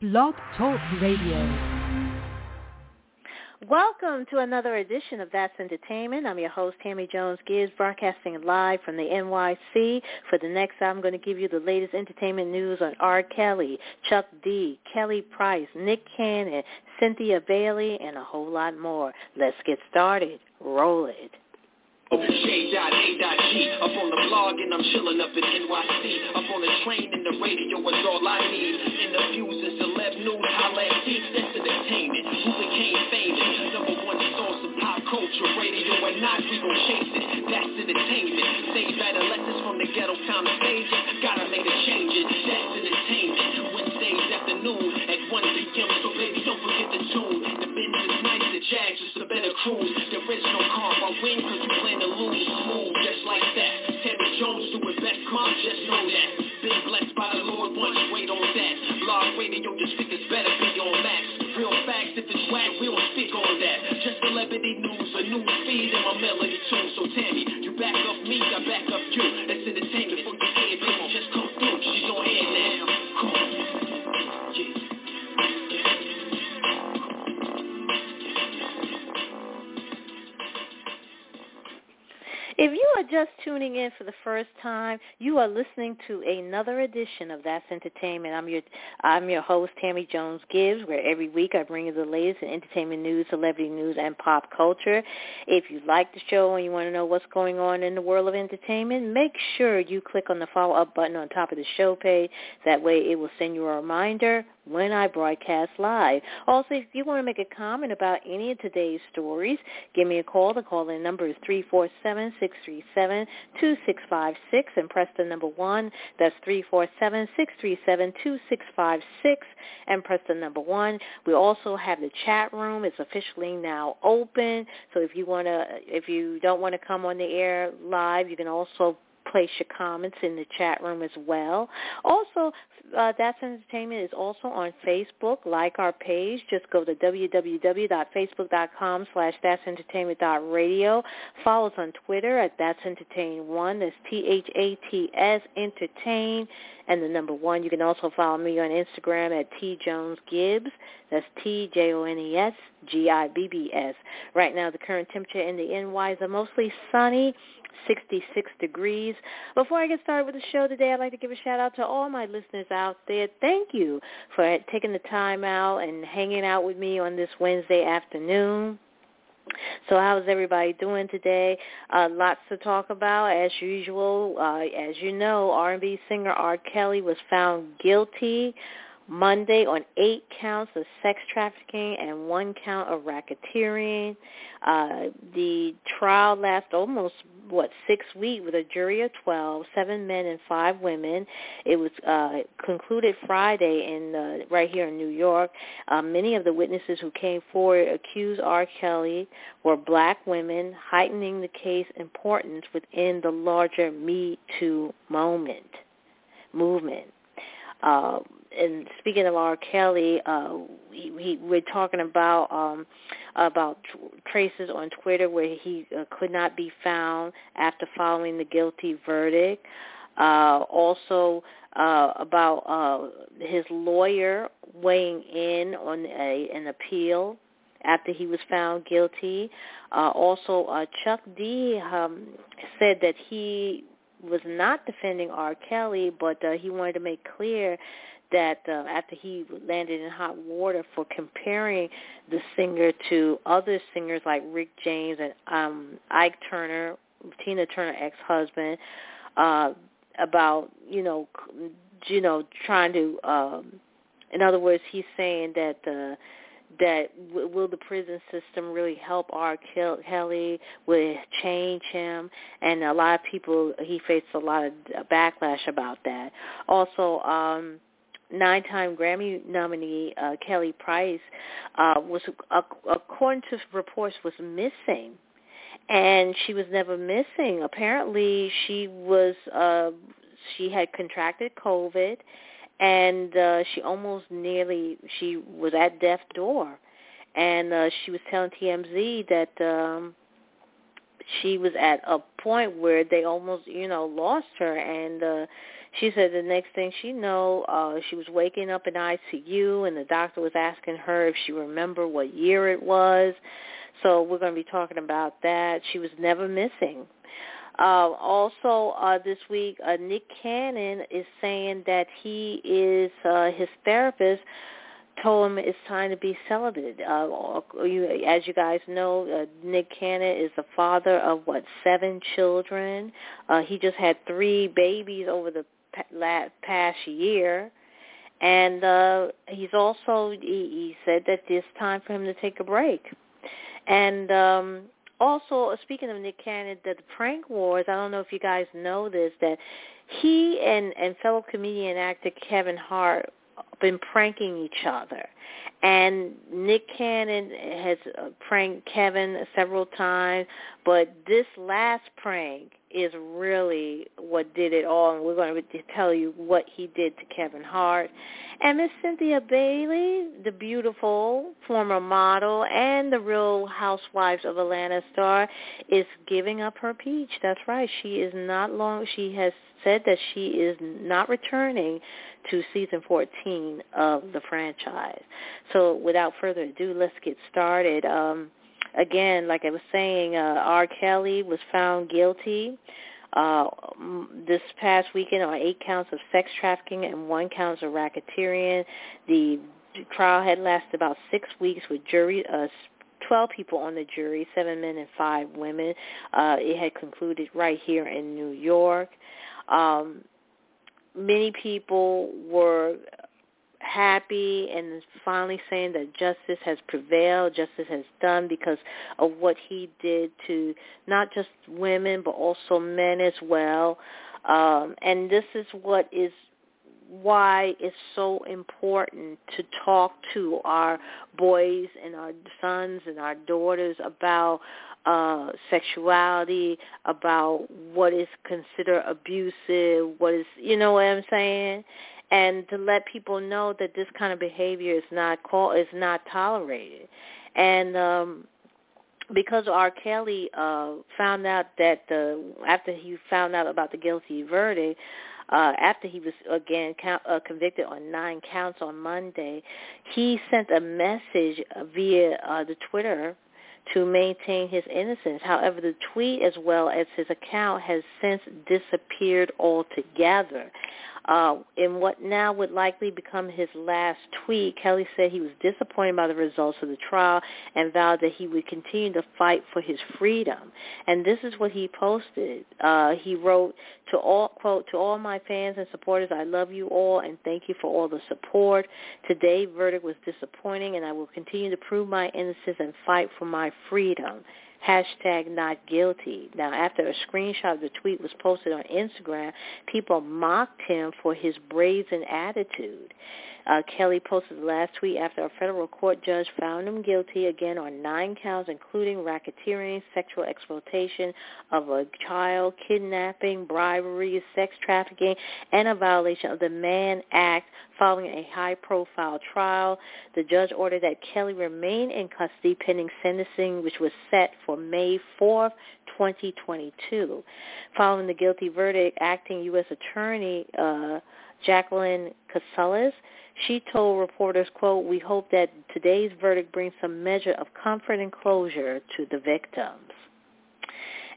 Blog Talk Radio. Welcome to another edition of That's Entertainment. I'm your host, Tammy Jones Gibbs, broadcasting live from the NYC. For the next hour, I'm going to give you the latest entertainment news on R. Kelly, Chuck D, Kelly Price, Nick Cannon, Cynthia Bailey, and a whole lot more. Let's get started. Roll it. J.A.G. Up on the blog and I'm chilling up in NYC. Up on the train and the radio is all I need. Interviews and celeb news, holla at T. That's entertainment. Who became famous? Number one source of pop culture. Radio and not, we gon' chase it. That's entertainment. Save adolescents from the ghetto town to stage. Gotta make a change it. That's entertainment. Wednesdays afternoon at 1 p.m. So baby, don't forget the tune. Just a better cruise. There is no karma win cause you plan to lose. Smooth just like that. Tammy Jones do it best, come just know that. Been blessed by the Lord once, wait on that. Blog radio, your speakers better be on max. Real facts, if it's whack, we don't speak on that. Just celebrity news, a news feed, and my melody tune. So Tammy, you back up me, I back up you. That's If you are just tuning in for the first time, you are listening to another edition of That's Entertainment. I'm your I'm your host Tammy Jones Gibbs, where every week I bring you the latest in entertainment news, celebrity news, and pop culture. If you like the show and you want to know what's going on in the world of entertainment, make sure you click on the follow up button on top of the show page. That way, it will send you a reminder when I broadcast live. Also, if you want to make a comment about any of today's stories, give me a call. The call-in number is 347-637-2656 and press the number 1. That's 347-637-2656 and press the number 1. We also have the chat room. It's officially now open. So if you want to, if you don't want to come on the air live, you can also place your comments in the chat room as well. Also, uh, That's Entertainment is also on Facebook. Like our page. Just go to www.facebook.com slash That's Entertainment.radio. Follow us on Twitter at That's Entertain One. That's T-H-A-T-S Entertain and the number one. You can also follow me on Instagram at T Jones Gibbs. That's T J O N E S G I B B S. Right now, the current temperature in the NY is mostly sunny. 66 degrees. Before I get started with the show today, I'd like to give a shout out to all my listeners out there. Thank you for taking the time out and hanging out with me on this Wednesday afternoon. So how's everybody doing today? Uh, lots to talk about as usual. Uh, as you know, R&B singer R. Kelly was found guilty Monday on eight counts of sex trafficking and one count of racketeering. Uh, the trial lasted almost, what, six weeks with a jury of 12, seven men and five women. It was uh, concluded Friday in uh, right here in New York. Uh, many of the witnesses who came forward accused R. Kelly were black women, heightening the case importance within the larger Me Too moment movement. Uh, and speaking of R. Kelly, uh, we, we, we're talking about um, about traces on Twitter where he uh, could not be found after following the guilty verdict. Uh, also uh, about uh, his lawyer weighing in on a, an appeal after he was found guilty. Uh, also, uh, Chuck D um, said that he was not defending R. Kelly, but uh, he wanted to make clear that uh, after he landed in hot water for comparing the singer to other singers like Rick James and um, Ike Turner, Tina Turner ex-husband, uh, about you know, you know, trying to. Um, in other words, he's saying that the that w- will the prison system really help R. Kelly? Will it change him? And a lot of people, he faced a lot of backlash about that. Also, um, nine-time Grammy nominee uh, Kelly Price uh, was, uh, according to reports, was missing, and she was never missing. Apparently, she was uh, she had contracted COVID, and uh, she almost nearly she was at death's door, and uh, she was telling TMZ that. Um, she was at a point where they almost, you know, lost her and uh She said the next thing she know, uh, she was waking up in ICU, and the doctor was asking her if she remembered what year it was. So we're going to be talking about that. She was never missing. Uh, also, uh, this week, uh, Nick Cannon is saying that he is uh, his therapist told him it's time to be celibate. Uh, you, as you guys know, uh, Nick Cannon is the father of what seven children. Uh, he just had three babies over the past year, and uh, he's also he, he said that it's time for him to take a break. And um, also, speaking of Nick Cannon, the, the prank wars. I don't know if you guys know this that he and and fellow comedian actor Kevin Hart been pranking each other. And Nick Cannon has uh, pranked Kevin several times, but this last prank is really what did it all, and we're going to tell you what he did to Kevin Hart. And Miss Cynthia Bailey, the beautiful former model and the Real Housewives of Atlanta star, is giving up her peach. That's right. She is not long. She has said that she is not returning to season 14 of the franchise. So without further ado, let's get started. Um, again, like I was saying, uh, R. Kelly was found guilty uh, this past weekend on eight counts of sex trafficking and one count of racketeering. The trial had lasted about six weeks with jury uh, 12 people on the jury, seven men and five women. Uh, it had concluded right here in New York. Um, many people were happy and finally saying that justice has prevailed, justice has done because of what he did to not just women but also men as well. Um, and this is what is why it's so important to talk to our boys and our sons and our daughters about uh, sexuality, about what is considered abusive, what is, you know what I'm saying? And to let people know that this kind of behavior is not call is not tolerated. And um because R. Kelly uh, found out that the after he found out about the guilty verdict, uh, after he was again count, uh, convicted on nine counts on Monday, he sent a message via uh, the Twitter to maintain his innocence. However, the tweet as well as his account has since disappeared altogether. Uh, in what now would likely become his last tweet, Kelly said he was disappointed by the results of the trial and vowed that he would continue to fight for his freedom. And this is what he posted. Uh, he wrote, to all, quote, to all my fans and supporters, I love you all and thank you for all the support. Today's verdict was disappointing and I will continue to prove my innocence and fight for my freedom hashtag not guilty. Now, after a screenshot of the tweet was posted on Instagram, people mocked him for his brazen attitude. Uh, Kelly posted the last tweet after a federal court judge found him guilty again on nine counts, including racketeering, sexual exploitation of a child, kidnapping, bribery, sex trafficking, and a violation of the Mann Act following a high-profile trial. The judge ordered that Kelly remain in custody pending sentencing, which was set for May 4th, 2022. Following the guilty verdict, acting U.S. Attorney uh, Jacquelyn Kasulis she told reporters, quote, we hope that today's verdict brings some measure of comfort and closure to the victims.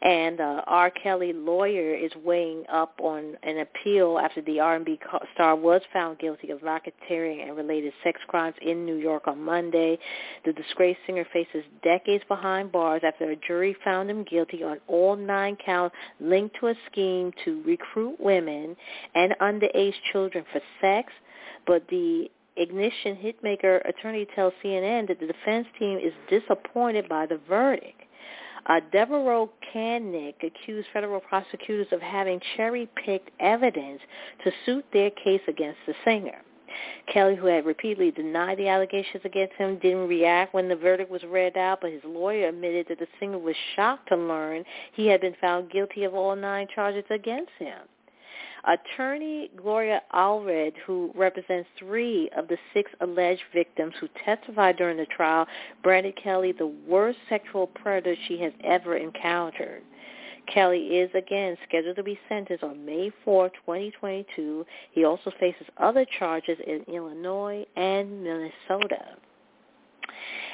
And uh, R. Kelly lawyer is weighing up on an appeal after the R&B star was found guilty of racketeering and related sex crimes in New York on Monday. The disgraced singer faces decades behind bars after a jury found him guilty on all nine counts linked to a scheme to recruit women and underage children for sex, but the Ignition hitmaker attorney tells CNN that the defense team is disappointed by the verdict. Uh, Deveraux accused federal prosecutors of having cherry-picked evidence to suit their case against the singer. Kelly, who had repeatedly denied the allegations against him, didn't react when the verdict was read out, but his lawyer admitted that the singer was shocked to learn he had been found guilty of all nine charges against him. Attorney Gloria Allred, who represents three of the six alleged victims who testified during the trial, branded Kelly the worst sexual predator she has ever encountered. Kelly is again scheduled to be sentenced on May 4, 2022. He also faces other charges in Illinois and Minnesota.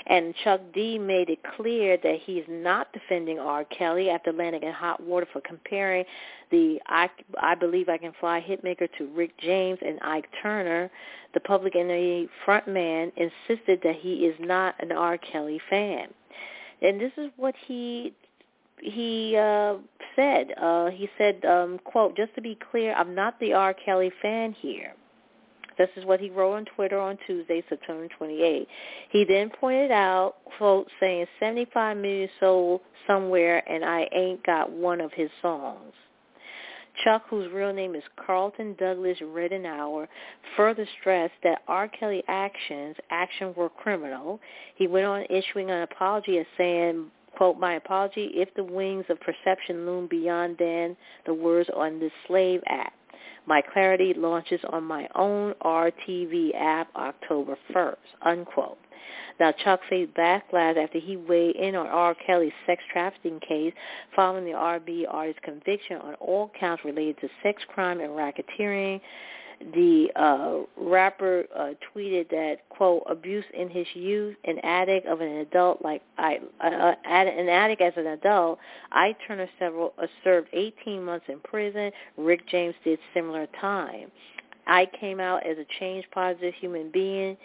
And Chuck D made it clear that he's not defending R. Kelly after landing in hot water for comparing the I, I Believe I Can Fly hitmaker to Rick James and Ike Turner. The Public Enemy frontman insisted that he is not an R. Kelly fan. And this is what he he uh, said. Uh, he said, um, quote, just to be clear, I'm not the R. Kelly fan here. This is what he wrote on Twitter on Tuesday, September 28. He then pointed out, quote, saying 75 million sold somewhere and I ain't got one of his songs. Chuck, whose real name is Carlton Douglas Ridenour, further stressed that R. Kelly actions, action were criminal. He went on issuing an apology as saying, quote, my apology if the wings of perception loom beyond then the words on the Slave Act. My Clarity launches on my own RTV app October 1st, unquote. Now, Chuck faced backlash after he weighed in on R. Kelly's sex trafficking case following the R&B artist's conviction on all counts related to sex crime and racketeering the uh, rapper uh, tweeted that quote abuse in his youth, an addict of an adult like I, uh, an addict as an adult. Ike Turner several uh, served 18 months in prison. Rick James did similar time. I came out as a changed, positive human being.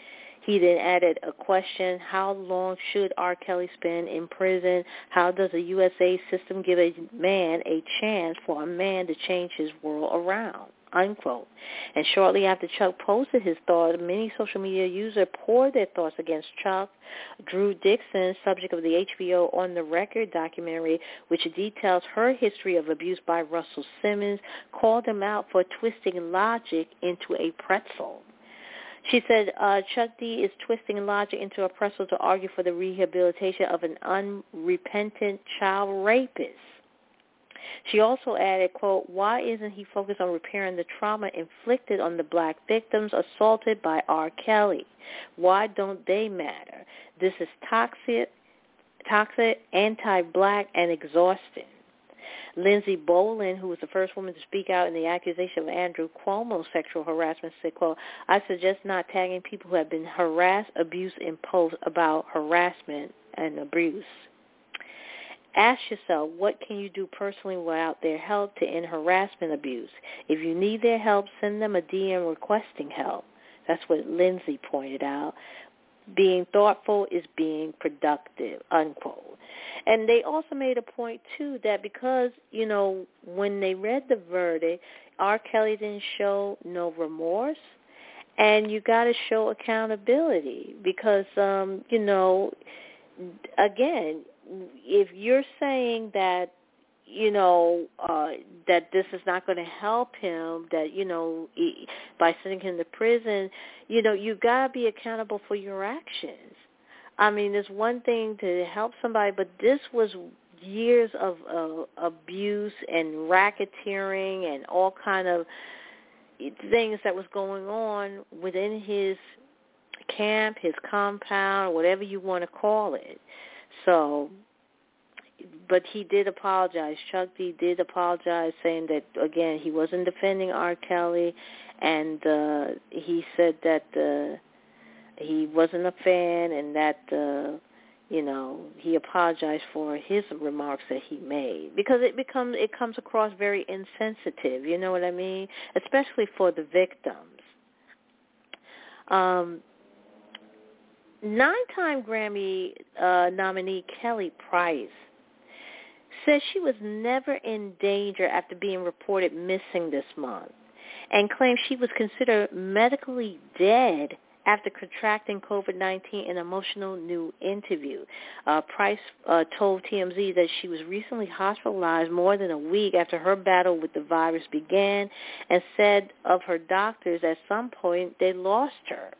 He then added a question, how long should R. Kelly spend in prison? How does the USA system give a man a chance for a man to change his world around? Unquote. And shortly after Chuck posted his thought, many social media users poured their thoughts against Chuck. Drew Dixon, subject of the HBO On the Record documentary, which details her history of abuse by Russell Simmons, called him out for twisting logic into a pretzel. She said uh, Chuck D is twisting logic into a pretzel to argue for the rehabilitation of an unrepentant child rapist. She also added, quote, why isn't he focused on repairing the trauma inflicted on the black victims assaulted by R. Kelly? Why don't they matter? This is toxic, toxic, anti-black, and exhausting. Lindsey Boylan, who was the first woman to speak out in the accusation of Andrew Cuomo's sexual harassment, said, quote, I suggest not tagging people who have been harassed, abused, in posts about harassment and abuse. Ask yourself, what can you do personally without their help to end harassment abuse? If you need their help, send them a DM requesting help. That's what Lindsey pointed out. Being thoughtful is being productive, unquote. And they also made a point, too, that because, you know, when they read the verdict, R. Kelly didn't show no remorse and you got to show accountability because um you know again if you're saying that you know uh that this is not going to help him that you know he, by sending him to prison you know you got to be accountable for your actions. I mean there's one thing to help somebody but this was years of uh, abuse and racketeering and all kind of things that was going on within his camp his compound whatever you want to call it so, but he did apologize. Chuck D did apologize, saying that again he wasn't defending R. Kelly, and uh, he said that uh, he wasn't a fan, and that uh, you know he apologized for his remarks that he made because it becomes it comes across very insensitive. You know what I mean? Especially for the victims. Um, Nine-time Grammy uh, nominee Kelly Price says she was never in danger after being reported missing this month and claims she was considered medically dead after contracting COVID-19 in an emotional new interview. Uh, Price uh, told TMZ that she was recently hospitalized more than a week after her battle with the virus began and said of her doctors at some point they lost her.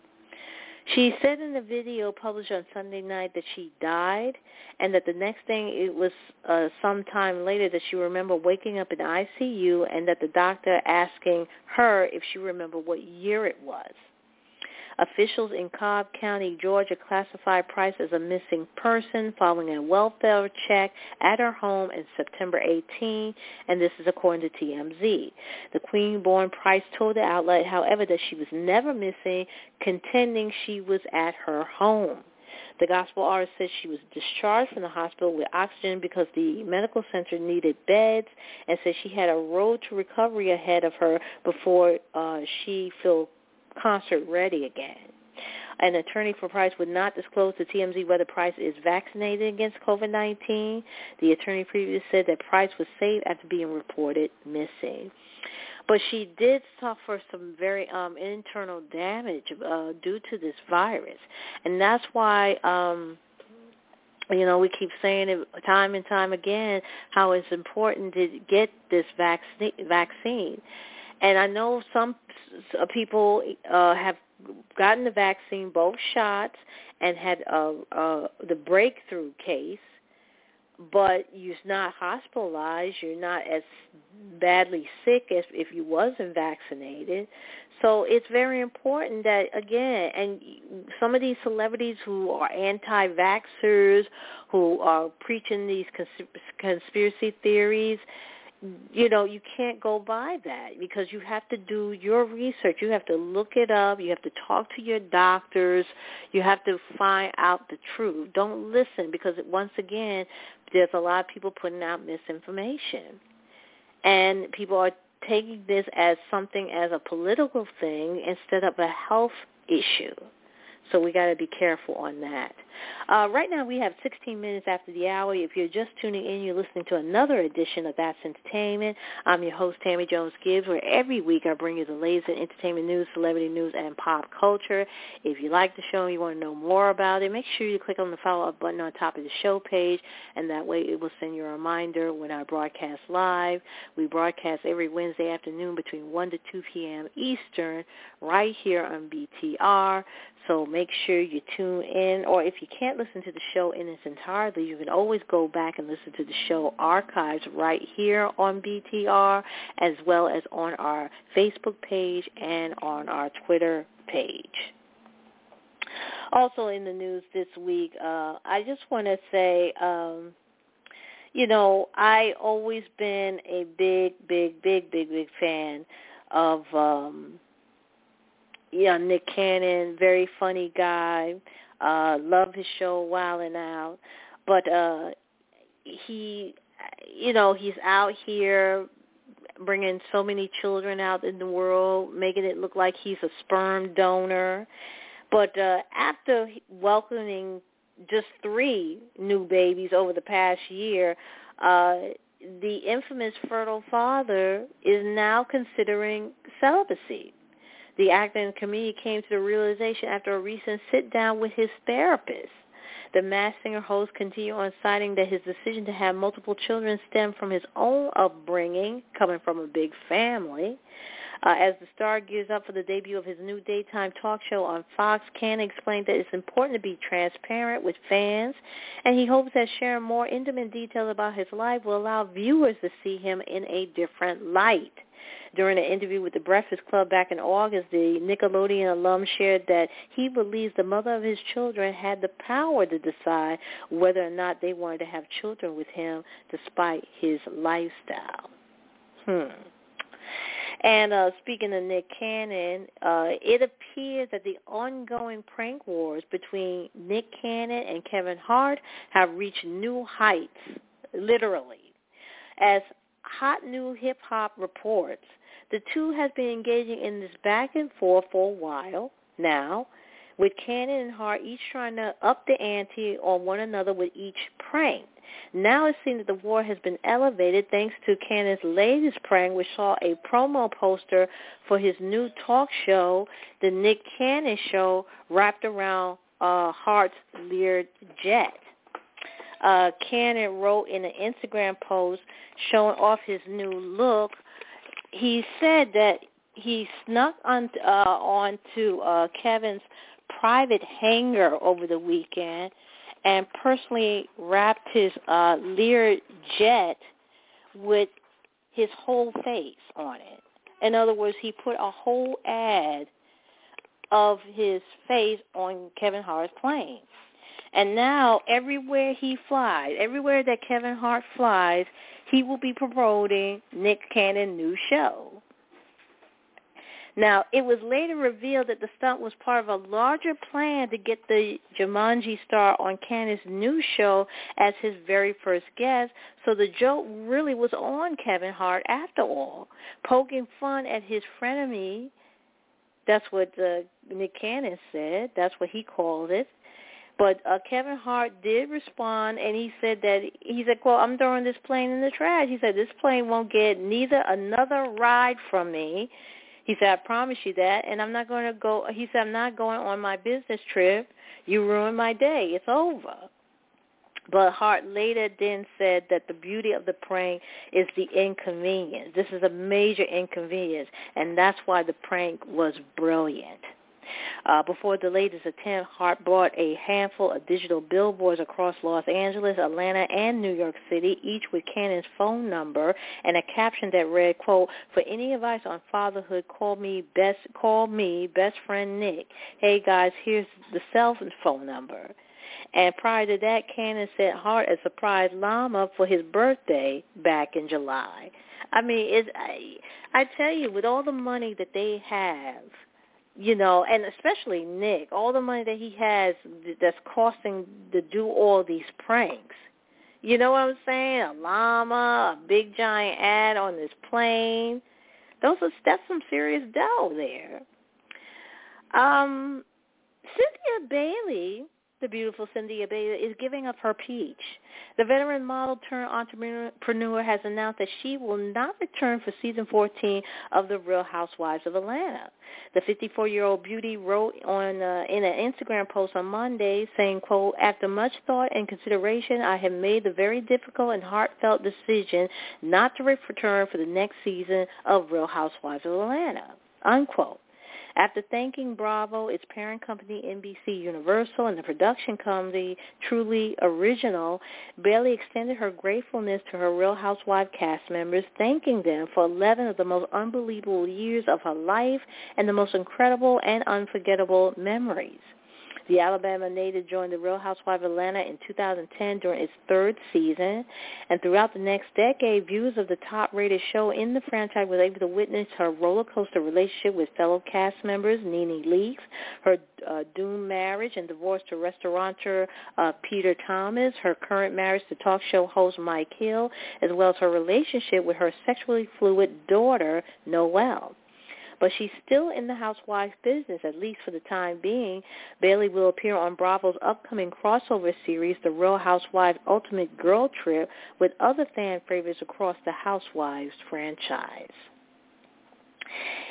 She said in the video published on Sunday night that she died and that the next thing it was uh, some time later that she remembered waking up in ICU and that the doctor asking her if she remembered what year it was. Officials in Cobb County, Georgia classified Price as a missing person following a welfare check at her home in September 18, and this is according to TMZ. The Queen-born Price told the outlet, however, that she was never missing, contending she was at her home. The gospel artist says she was discharged from the hospital with oxygen because the medical center needed beds and says she had a road to recovery ahead of her before uh, she feel concert ready again. An attorney for Price would not disclose to TMZ whether Price is vaccinated against COVID-19. The attorney previously said that Price was safe after being reported missing but she did suffer some very um internal damage uh due to this virus and that's why um you know we keep saying it time and time again how it's important to get this vaccine vaccine and i know some people uh have gotten the vaccine both shots and had uh uh the breakthrough case but you're not hospitalized, you're not as badly sick as if you wasn't vaccinated. So it's very important that again, and some of these celebrities who are anti-vaxxers, who are preaching these conspiracy theories, you know, you can't go by that because you have to do your research. You have to look it up. You have to talk to your doctors. You have to find out the truth. Don't listen because once again, there's a lot of people putting out misinformation. And people are taking this as something as a political thing instead of a health issue. So we got to be careful on that. Uh, right now we have 16 minutes after the hour. If you're just tuning in, you're listening to another edition of That's Entertainment. I'm your host, Tammy Jones Gibbs, where every week I bring you the latest in entertainment news, celebrity news, and pop culture. If you like the show and you want to know more about it, make sure you click on the follow-up button on top of the show page, and that way it will send you a reminder when I broadcast live. We broadcast every Wednesday afternoon between 1 to 2 p.m. Eastern right here on BTR. So make sure you tune in, or if you can't listen to the show in its entirety, you can always go back and listen to the show archives right here on BTR, as well as on our Facebook page and on our Twitter page. Also in the news this week, uh, I just want to say, um, you know, I always been a big, big, big, big, big fan of um, yeah, Nick Cannon, very funny guy. Uh, love his show Wild and Out, but uh, he, you know, he's out here bringing so many children out in the world, making it look like he's a sperm donor. But uh, after welcoming just three new babies over the past year, uh, the infamous fertile father is now considering celibacy. The actor and comedian came to the realization after a recent sit-down with his therapist. The Masked Singer host continued on citing that his decision to have multiple children stemmed from his own upbringing, coming from a big family. Uh, as the star gears up for the debut of his new daytime talk show on Fox, Cannon explained that it's important to be transparent with fans, and he hopes that sharing more intimate details about his life will allow viewers to see him in a different light. During an interview with the Breakfast Club back in August, the Nickelodeon alum shared that he believes the mother of his children had the power to decide whether or not they wanted to have children with him despite his lifestyle. Hmm. And uh, speaking of Nick Cannon, uh, it appears that the ongoing prank wars between Nick Cannon and Kevin Hart have reached new heights, literally. As Hot New Hip Hop reports, the two have been engaging in this back and forth for a while now, with Cannon and Hart each trying to up the ante on one another with each prank. Now it seems that the war has been elevated thanks to Cannon's latest prank, which saw a promo poster for his new talk show, The Nick Cannon Show, wrapped around uh, Hart's Lear jet. Uh, Cannon wrote in an Instagram post showing off his new look he said that he snuck on uh, onto uh, Kevin's private hangar over the weekend and personally wrapped his uh, Lear jet with his whole face on it. In other words, he put a whole ad of his face on Kevin Hart's plane. And now everywhere he flies, everywhere that Kevin Hart flies, he will be promoting Nick Cannon's new show. Now, it was later revealed that the stunt was part of a larger plan to get the Jumanji star on Cannon's new show as his very first guest, so the joke really was on Kevin Hart after all, poking fun at his frenemy. That's what uh, Nick Cannon said. That's what he called it. But uh, Kevin Hart did respond, and he said that he said, "Well, I'm throwing this plane in the trash." He said, "This plane won't get neither another ride from me." He said, "I promise you that, and I'm not going to go." He said, "I'm not going on my business trip. You ruined my day. It's over." But Hart later then said that the beauty of the prank is the inconvenience. This is a major inconvenience, and that's why the prank was brilliant. Uh, before the latest attempt, Hart bought a handful of digital billboards across Los Angeles, Atlanta, and New York City, each with Cannon's phone number and a caption that read, quote, for any advice on fatherhood, call me best call me best friend Nick. Hey guys, here's the cell phone number. And prior to that, Cannon sent Hart a surprise llama for his birthday back in July. I mean, it, I, I tell you, with all the money that they have, you know, and especially Nick, all the money that he has that's costing to do all these pranks. You know what I'm saying? A llama, a big giant ad on this plane. Those are that's some serious dough there. Um, Cynthia Bailey the beautiful Cindy Abeda is giving up her peach. The veteran model turned entrepreneur has announced that she will not return for season 14 of The Real Housewives of Atlanta. The 54-year-old beauty wrote on uh, in an Instagram post on Monday saying, quote, after much thought and consideration, I have made the very difficult and heartfelt decision not to return for the next season of Real Housewives of Atlanta, unquote. After thanking Bravo, its parent company NBC Universal, and the production company Truly Original, Bailey extended her gratefulness to her Real Housewives cast members, thanking them for 11 of the most unbelievable years of her life and the most incredible and unforgettable memories. The Alabama native joined the Real Housewives of Atlanta in 2010 during its third season, and throughout the next decade, viewers of the top-rated show in the franchise were able to witness her roller coaster relationship with fellow cast members NeNe Leakes, her uh, doomed marriage and divorce to restaurateur uh, Peter Thomas, her current marriage to talk show host Mike Hill, as well as her relationship with her sexually fluid daughter Noelle. But she's still in the housewife business, at least for the time being. Bailey will appear on Bravo's upcoming crossover series, The Real Housewives Ultimate Girl Trip, with other fan favorites across the Housewives franchise.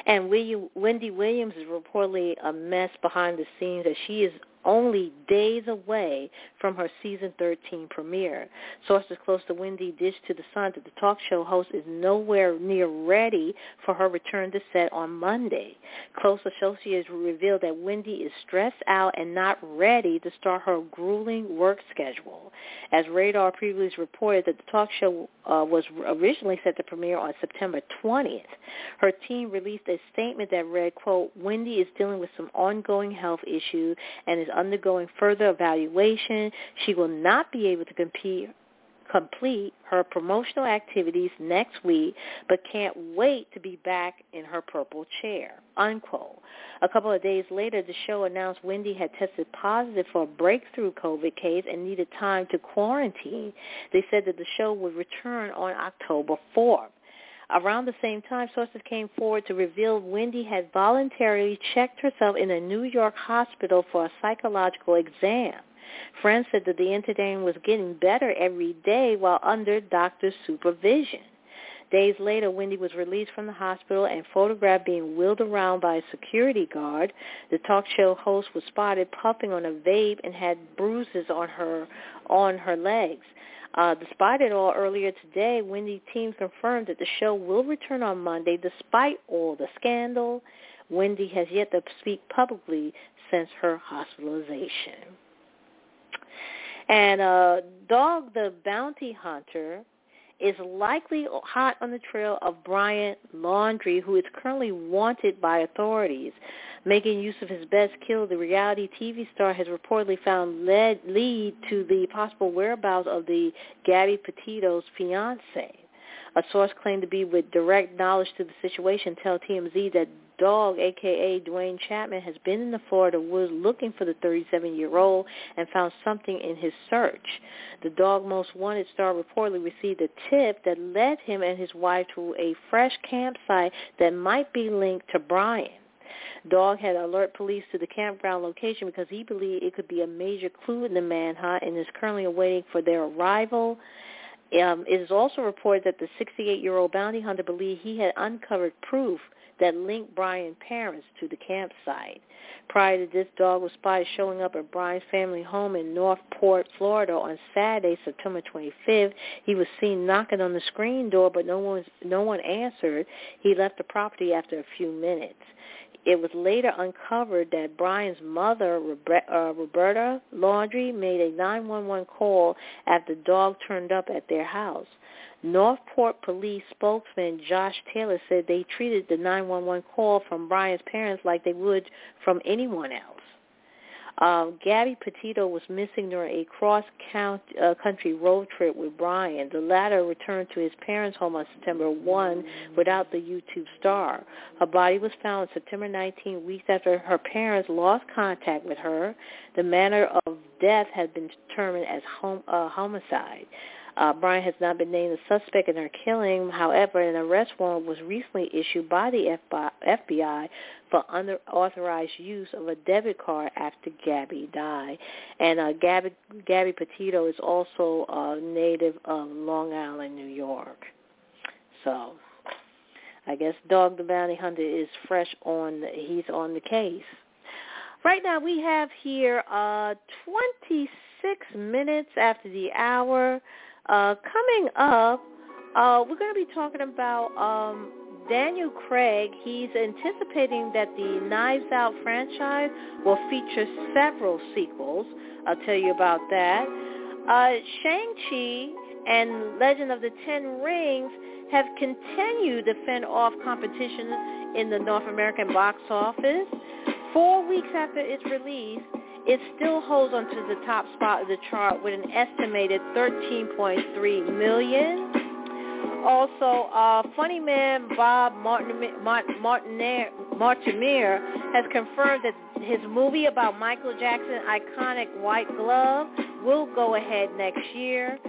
And Wendy Williams is reportedly a mess behind the scenes as she is only days away from her season 13 premiere. Sources close to Wendy dished to the Sun that the talk show host is nowhere near ready for her return to set on Monday. Close associates revealed that Wendy is stressed out and not ready to start her grueling work schedule. As Radar previously reported that the talk show uh, was originally set to premiere on September 20th. Her team released a statement that read, quote, Wendy is dealing with some ongoing health issues and is undergoing further evaluation. She will not be able to compete complete her promotional activities next week, but can't wait to be back in her purple chair, unquote. A couple of days later, the show announced Wendy had tested positive for a breakthrough COVID case and needed time to quarantine. They said that the show would return on October 4th. Around the same time, sources came forward to reveal Wendy had voluntarily checked herself in a New York hospital for a psychological exam. Friends said that the entertainer was getting better every day while under doctor's supervision. Days later, Wendy was released from the hospital and photographed being wheeled around by a security guard. The talk show host was spotted puffing on a vape and had bruises on her on her legs. Uh, despite it all, earlier today, Wendy team confirmed that the show will return on Monday despite all the scandal. Wendy has yet to speak publicly since her hospitalization. And uh, Dog the Bounty Hunter is likely hot on the trail of Brian Laundrie, who is currently wanted by authorities. Making use of his best kill, the reality TV star has reportedly found lead, lead to the possible whereabouts of the Gabby Petito's fiance. A source claimed to be with direct knowledge to the situation tell TMZ that Dog, a.k.a. Dwayne Chapman, has been in the Florida woods looking for the 37-year-old and found something in his search. The Dog Most Wanted star reportedly received a tip that led him and his wife to a fresh campsite that might be linked to Brian. Dog had alerted police to the campground location because he believed it could be a major clue in the manhunt and is currently awaiting for their arrival. Um, it is also reported that the 68-year-old bounty hunter believed he had uncovered proof that linked Brian's parents to the campsite. Prior to this, Dog was spotted showing up at Brian's family home in North Port, Florida on Saturday, September 25th. He was seen knocking on the screen door, but no one, no one answered. He left the property after a few minutes it was later uncovered that Brian's mother, uh, Roberta Laundrie, made a 911 call after the dog turned up at their house. North Port police spokesman Josh Taylor said they treated the 911 call from Brian's parents like they would from anyone else. Um, Gabby Petito was missing during a cross-country uh, road trip with Brian. The latter returned to his parents' home on September 1 without the YouTube star. Her body was found September 19, weeks after her parents lost contact with her. The manner of death had been determined as hom- uh, homicide. Uh, Brian has not been named a suspect in her killing. However, an arrest warrant was recently issued by the FBI for unauthorized use of a debit card after Gabby died. And uh, Gabby, Gabby Petito is also a native of Long Island, New York. So I guess Dog the Bounty Hunter is fresh on, the, he's on the case. Right now we have here uh, 26 minutes after the hour. Uh, coming up, uh, we're going to be talking about um, Daniel Craig. He's anticipating that the Knives Out franchise will feature several sequels. I'll tell you about that. Uh, Shang-Chi and Legend of the Ten Rings have continued to fend off competition in the North American box office. Four weeks after its release, it still holds onto the top spot of the chart with an estimated 13.3 million. Also, uh, funny man Bob Martin, Martinier has confirmed that his movie about Michael Jackson's iconic white glove will go ahead next year.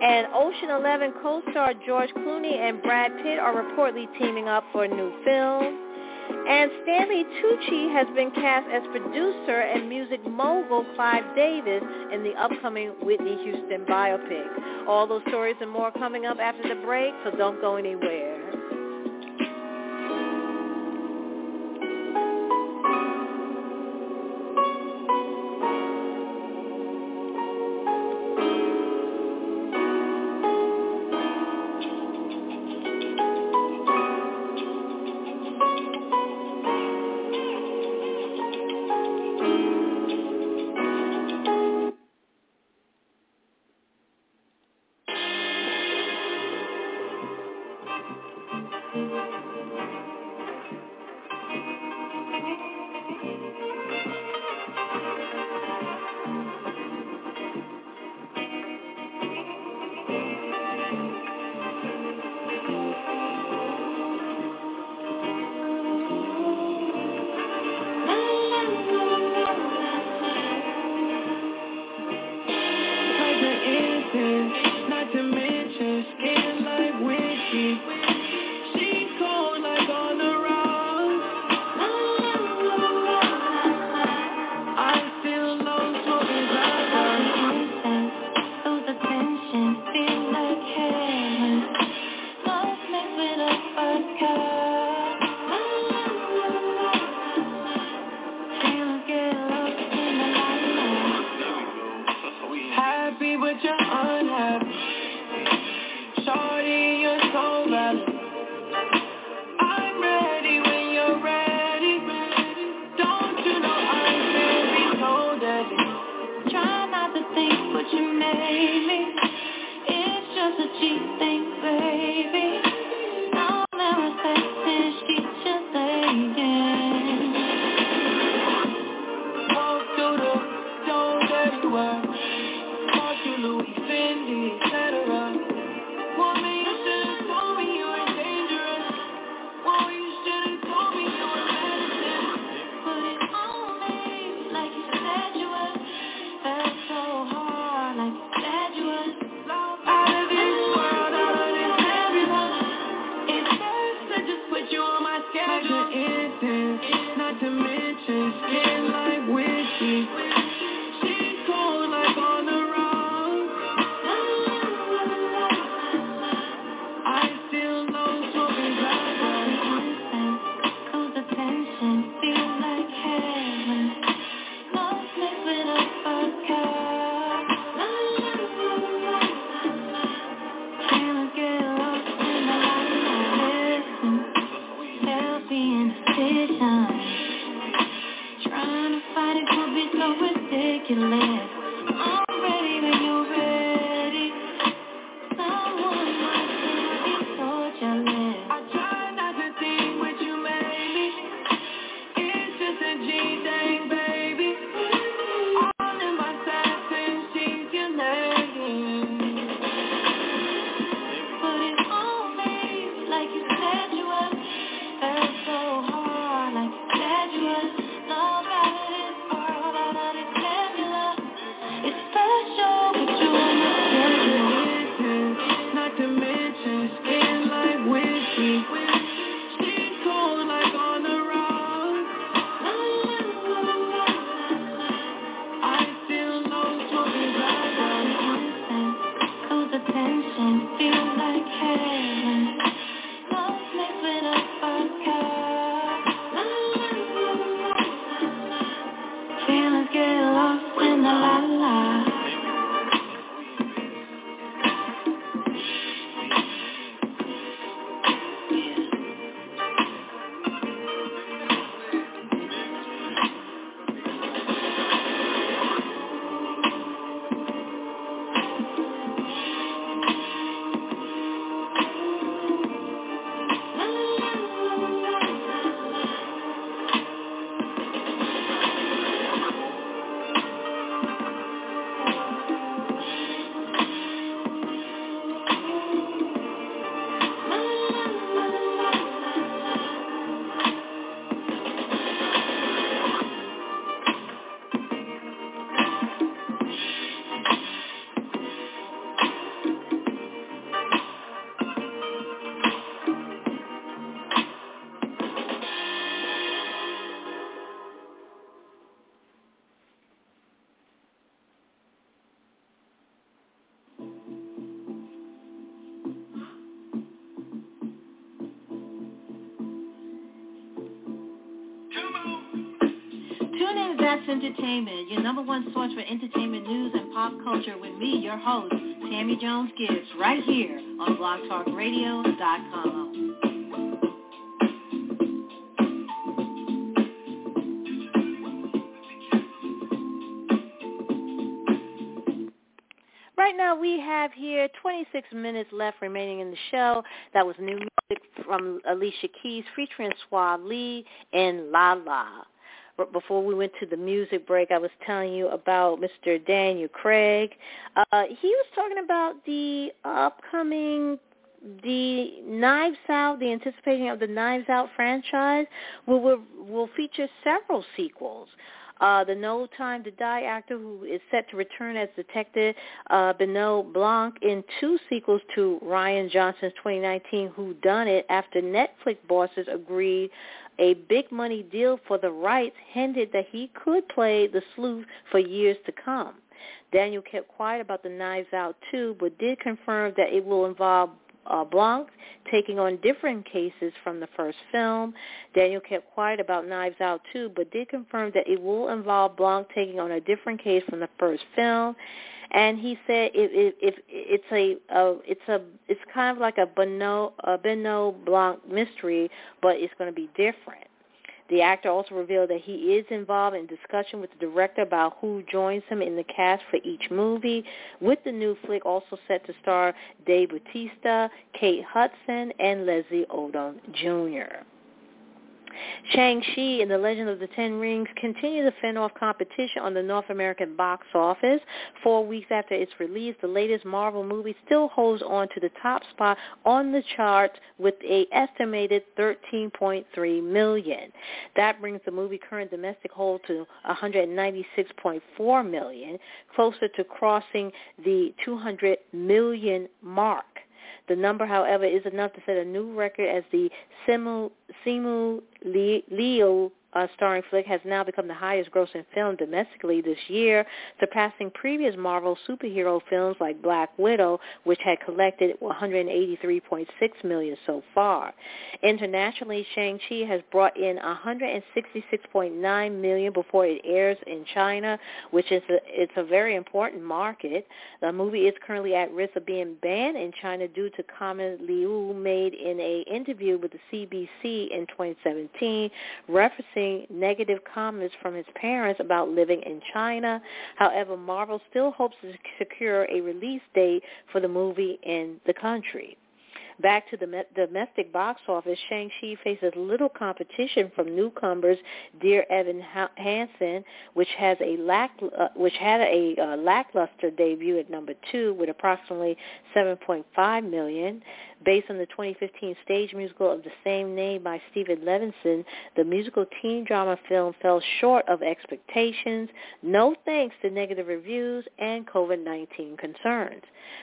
And Ocean Eleven co-star George Clooney and Brad Pitt are reportedly teaming up for a new film. And Stanley Tucci has been cast as producer and music mogul Clive Davis in the upcoming Whitney Houston biopic. All those stories and more coming up after the break, so don't go anywhere. Entertainment, your number one source for entertainment news and pop culture with me, your host, Tammy Jones Gibbs, right here on blogtalkradio.com. Right now we have here 26 minutes left remaining in the show. That was new music from Alicia Keys featuring Swae Lee and La La before we went to the music break, I was telling you about Mr. Daniel Craig. Uh, he was talking about the upcoming the Knives Out, the anticipating of the Knives Out franchise will will, will feature several sequels. Uh, the No Time to Die actor who is set to return as Detective uh, Benoit Blanc in two sequels to Rian Johnson's 2019 Who Done It after Netflix bosses agreed a big money deal for the rights hinted that he could play the sleuth for years to come. Daniel kept quiet about the Knives Out 2, but did confirm that it will involve uh, Blanc taking on different cases from the first film. Daniel kept quiet about Knives Out 2, but did confirm that it will involve Blanc taking on a different case from the first film and he said it, it, it it's a, a it's a it's kind of like a Benoit, a Benoit Blanc mystery, but it's going to be different. The actor also revealed that he is involved in discussion with the director about who joins him in the cast for each movie, with the new flick also set to star Dave Bautista, Kate Hudson, and Leslie Odom Jr. Shang-Chi and the Legend of the Ten Rings continue to fend off competition on the North American box office. Four weeks after its release, the latest Marvel movie still holds on to the top spot on the charts with a estimated 13.3 million. That brings the movie current domestic hold to 196.4 million, closer to crossing the 200 million mark. The number, however, is enough to set a new record as the Simu, Simu Liu uh, starring flick has now become the highest grossing film domestically this year, surpassing previous Marvel superhero films like Black Widow, which had collected 183.6 million so far. Internationally, Shang-Chi has brought in 166.9 million before it airs in China, which is a, it's a very important market. The movie is currently at risk of being banned in China due to comment Liu made in an interview with the CBC in 2017, referencing negative comments from his parents about living in China. However, Marvel still hopes to secure a release date for the movie in the country. Back to the domestic box office, Shang-Chi faces little competition from newcomers Dear Evan Hansen, which has a lack, uh, which had a uh, lackluster debut at number two with approximately 7.5 million. Based on the 2015 stage musical of the same name by Steven Levenson, the musical teen drama film fell short of expectations, no thanks to negative reviews and COVID-19 concerns.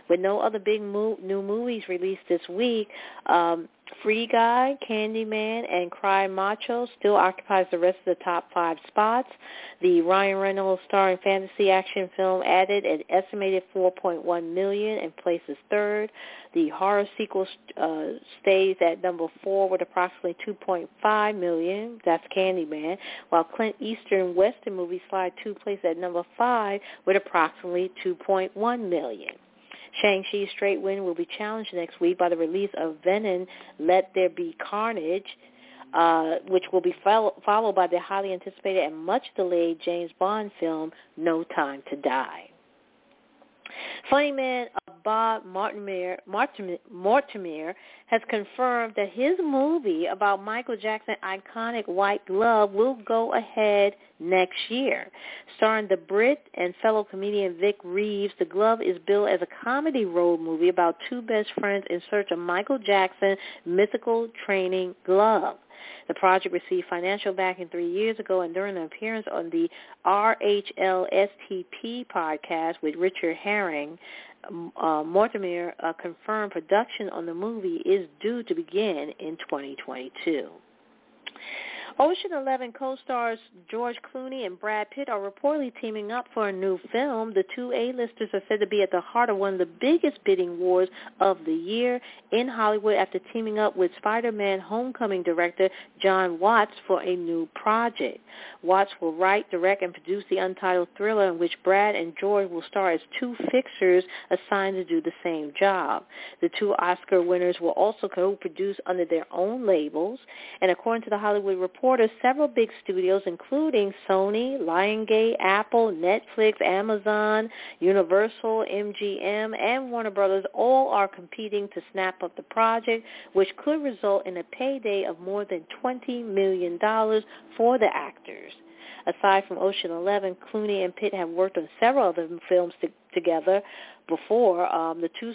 With no other big mo- new movies released this week, um, Free Guy, Candyman, and Cry Macho still occupies the rest of the top five spots. The Ryan Reynolds starring fantasy action film added an estimated 4.1 million and places third. The horror sequel uh, stays at number four with approximately 2.5 million. That's Candyman. While Clint Eastern Western movie slide two places at number five with approximately 2.1 million. Shang-Chi's straight win will be challenged next week by the release of Venom, Let There Be Carnage, uh, which will be follow- followed by the highly anticipated and much delayed James Bond film, No Time to Die. Funny Man Bob Mortimer, has confirmed that his movie about Michael Jackson's iconic white glove will go ahead next year. Starring the Brit and fellow comedian Vic Reeves, The Glove is billed as a comedy road movie about two best friends in search of Michael Jackson's mythical training glove. The project received financial backing three years ago, and during an appearance on the RHLSTP podcast with Richard Herring, uh, Mortimer uh, confirmed production on the movie is due to begin in 2022. Ocean Eleven co-stars George Clooney and Brad Pitt are reportedly teaming up for a new film. The two A-listers are said to be at the heart of one of the biggest bidding wars of the year in Hollywood after teaming up with Spider-Man Homecoming director Jon Watts for a new project. Watts will write, direct, and produce the untitled thriller in which Brad and George will star as two fixers assigned to do the same job. The two Oscar winners will also co-produce under their own labels, and according to the Hollywood Reporter, Reporter, several big studios, including Sony, Lionsgate, Apple, Netflix, Amazon, Universal, MGM, and Warner Brothers, all are competing to snap up the project, which could result in a payday of more than $20 million for the actors. Aside from Ocean Eleven, Clooney and Pitt have worked on several other films to, together before. Um, the two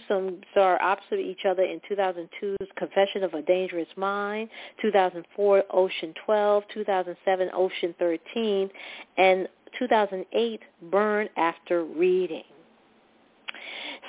star opposite each other in 2002's Confession of a Dangerous Mind, 2004 Ocean 12, 2007 Ocean 13, and 2008 Burn After Reading.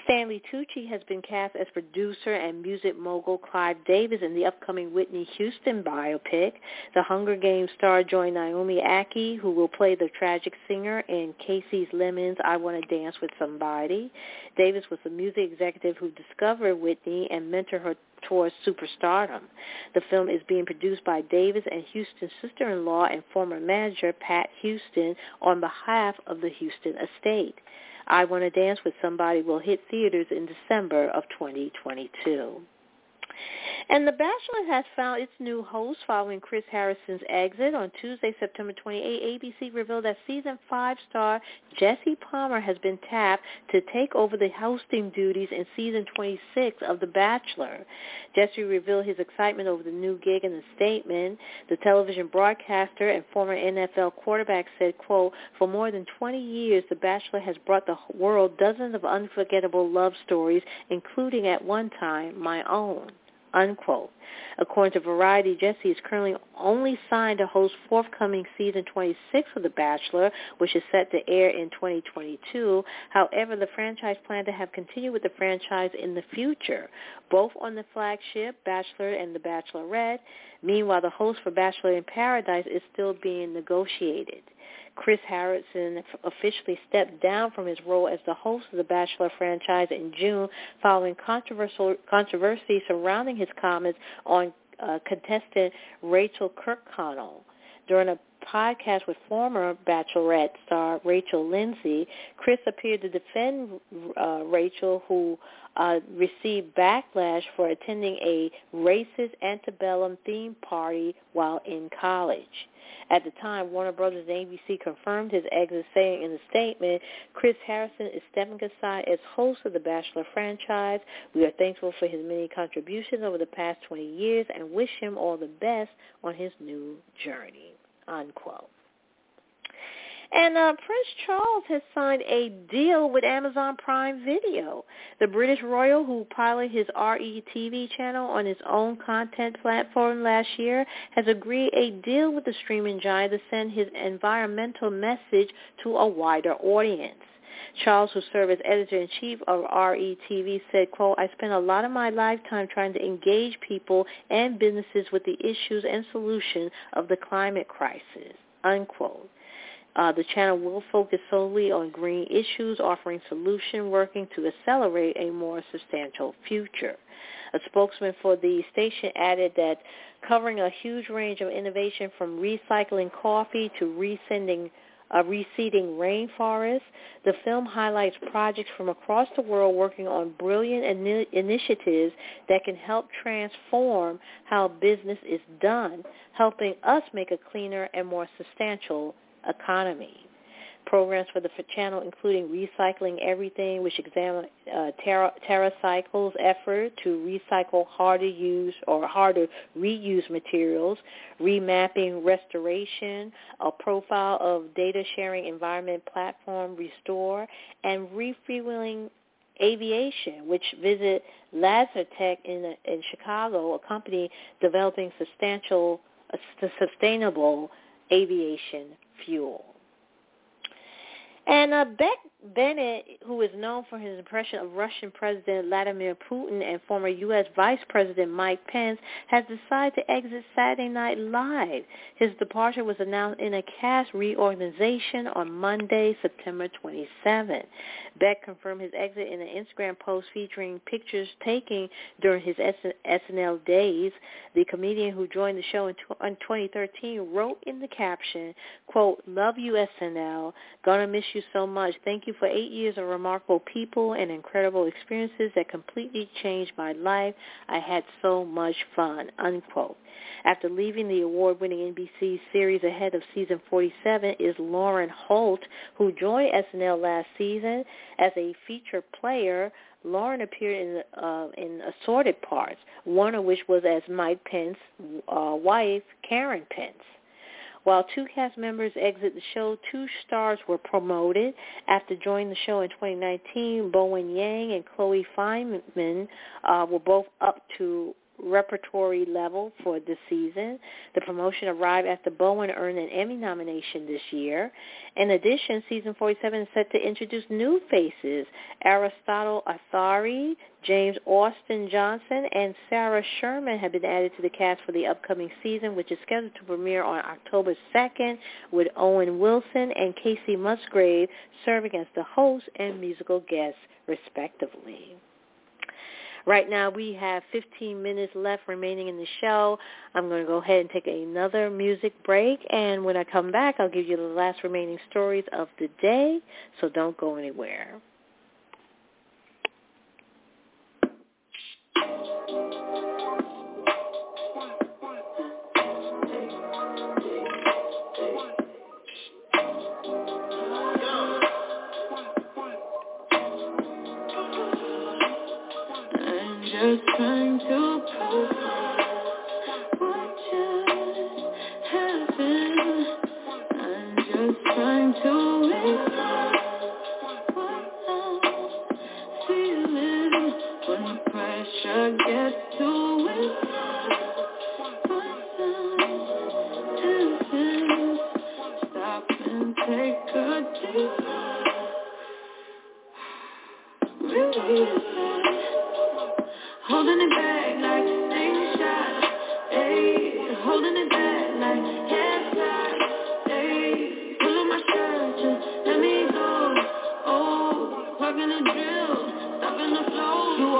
Stanley Tucci has been cast as producer and music mogul Clive Davis in the upcoming Whitney Houston biopic. The Hunger Games star joined Naomi Ackie, who will play the tragic singer in Kasi Lemmons' I Want to Dance with Somebody. Davis was the music executive who discovered Whitney and mentored her towards superstardom. The film is being produced by Davis and Houston's sister-in-law and former manager Pat Houston on behalf of the Houston estate. I Want to Dance with Somebody will hit theaters in December of 2022. And The Bachelor has found its new host following Chris Harrison's exit. On Tuesday, September 28, ABC revealed that season 5 star Jesse Palmer has been tapped to take over the hosting duties in season 26 of The Bachelor. Jesse revealed his excitement over the new gig in a statement. The television broadcaster and former NFL quarterback said, quote, for more than 20 years, The Bachelor has brought the world dozens of unforgettable love stories, including at one time my own unquote. According to Variety, Jesse is currently only signed to host forthcoming season 26 of The Bachelor, which is set to air in 2022. However, the franchise plans to have continued with the franchise in the future, both on the flagship Bachelor and The Bachelorette. Meanwhile, the host for Bachelor in Paradise is still being negotiated. Chris Harrison officially stepped down from his role as the host of the Bachelor franchise in June following controversial controversy surrounding his comments on uh, contestant Rachel Kirkconnell. During a podcast with former Bachelorette star Rachel Lindsay, Chris appeared to defend uh, Rachel, who uh, received backlash for attending a racist antebellum theme party while in college. At the time, Warner Brothers and ABC confirmed his exit, saying in a statement, Chris Harrison is stepping aside as host of the Bachelor franchise. We are thankful for his many contributions over the past 20 years and wish him all the best on his new journey. Unquote. And uh, Prince Charles has signed a deal with Amazon Prime Video. The British royal, who piloted his RE TV channel on his own content platform last year, has agreed a deal with the streaming giant to send his environmental message to a wider audience. Charles, who served as editor-in-chief of RETV, said, quote, I spent a lot of my lifetime trying to engage people and businesses with the issues and solutions of the climate crisis, unquote. Uh, the channel will focus solely on green issues, offering solution working to accelerate a more substantial future. A spokesman for the station added that covering a huge range of innovation from recycling coffee to resending uh, reseeding rainforests. The film highlights projects from across the world working on brilliant in- initiatives that can help transform how business is done, helping us make a cleaner and more substantial economy. Programs for the channel including Recycling Everything, which examine uh, Terra, TerraCycle's effort to recycle harder use or harder reuse materials, remapping restoration, a profile of data sharing environment platform Restore, and refueling aviation, which visit LanzaTech in, in Chicago, a company developing substantial, uh, sustainable aviation fuel. And uh, Beck Bennett, who is known for his impression of Russian President Vladimir Putin and former U.S. Vice President Mike Pence, has decided to exit Saturday Night Live. His departure was announced in a cast reorganization on Monday, September 27. Beck confirmed his exit in an Instagram post featuring pictures taken during his SNL days. The comedian who joined the show in, 2013 wrote in the caption, quote, love you SNL, gonna miss you so much. Thank you for eight years of remarkable people and incredible experiences that completely changed my life. I had so much fun, unquote. After leaving the award-winning NBC series ahead of season 47 is Lauren Holt, who joined SNL last season as a featured player. Lauren appeared in uh, in assorted parts, one of which was as Mike Pence's uh, wife, Karen Pence. While two cast members exit the show, two stars were promoted. After joining the show in 2019, Bowen Yang and Chloe Fineman uh, were both up to repertory level for this season. The promotion arrived after Bowen earned an Emmy nomination this year. In addition, season 47 is set to introduce new faces. Aristotle Athari, James Austin Johnson, and Sarah Sherman have been added to the cast for the upcoming season, which is scheduled to premiere on October 2nd with Owen Wilson and Kacey Musgrave serving as the host and musical guests, respectively. Right now we have 15 minutes left remaining in the show. I'm going to go ahead and take another music break. And when I come back, I'll give you the last remaining stories of the day. So don't go anywhere.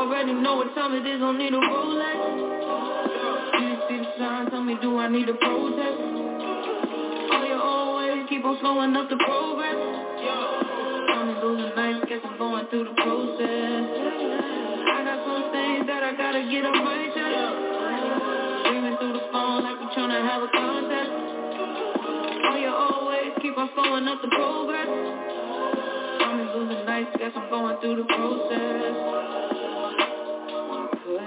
Already know what time it is, don't need a Rolex. You see the sign? Tell me, do I need a protest? All your on slowing up the progress. I'm losing nights, guess I'm going through the process. I got some things that I gotta get on my chest. Screaming through the phone like we tryna have a contest. Oh, you always keep on slowing up the progress. I'm losing nights, guess I'm going through the process.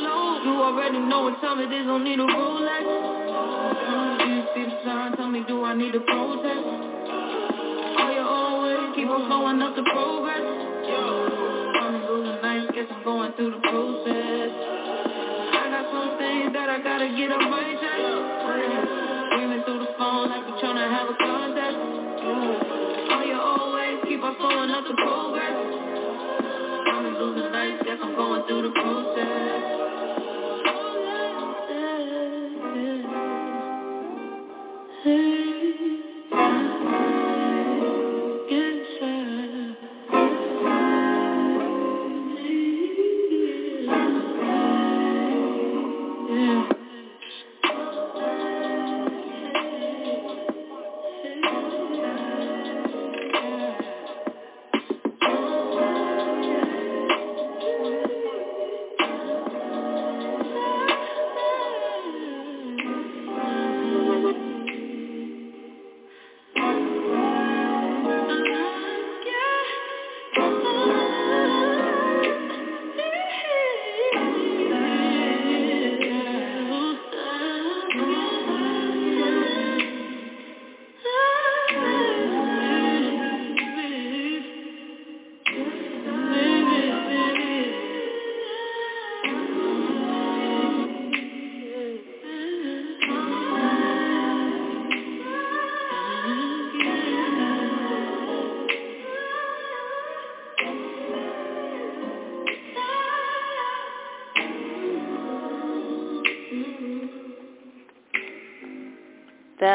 To blow. You already know what time it is, don't need a Rolex. You see the sign? Tell me, do I need a protest? Oh, you always keep on slowing up the progress. I'm losing nights, guess I'm going through the process. I got some things that I gotta get on my chest. Screaming through the phone like we tryna have a contest. Oh, you always keep on slowing up the progress. I'm losing nights, guess I'm going through the process.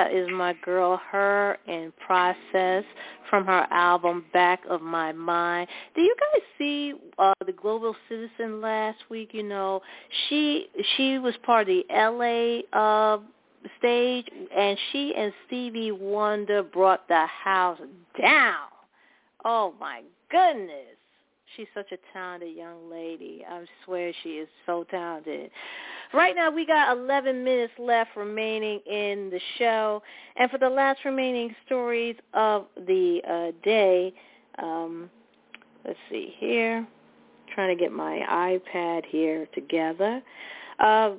That is my girl, her in process from her album Back of My Mind. Do you guys see uh, the Global Citizen last week? You know, she she was part of the L.A. Uh, stage, and she and Stevie Wonder brought the house down. Oh my goodness. She's such a talented young lady. I swear she is so talented. Right now we got 11 minutes left remaining in the show. And for the last remaining stories of the uh, day, um, let's see here. trying to get my iPad here together. Uh,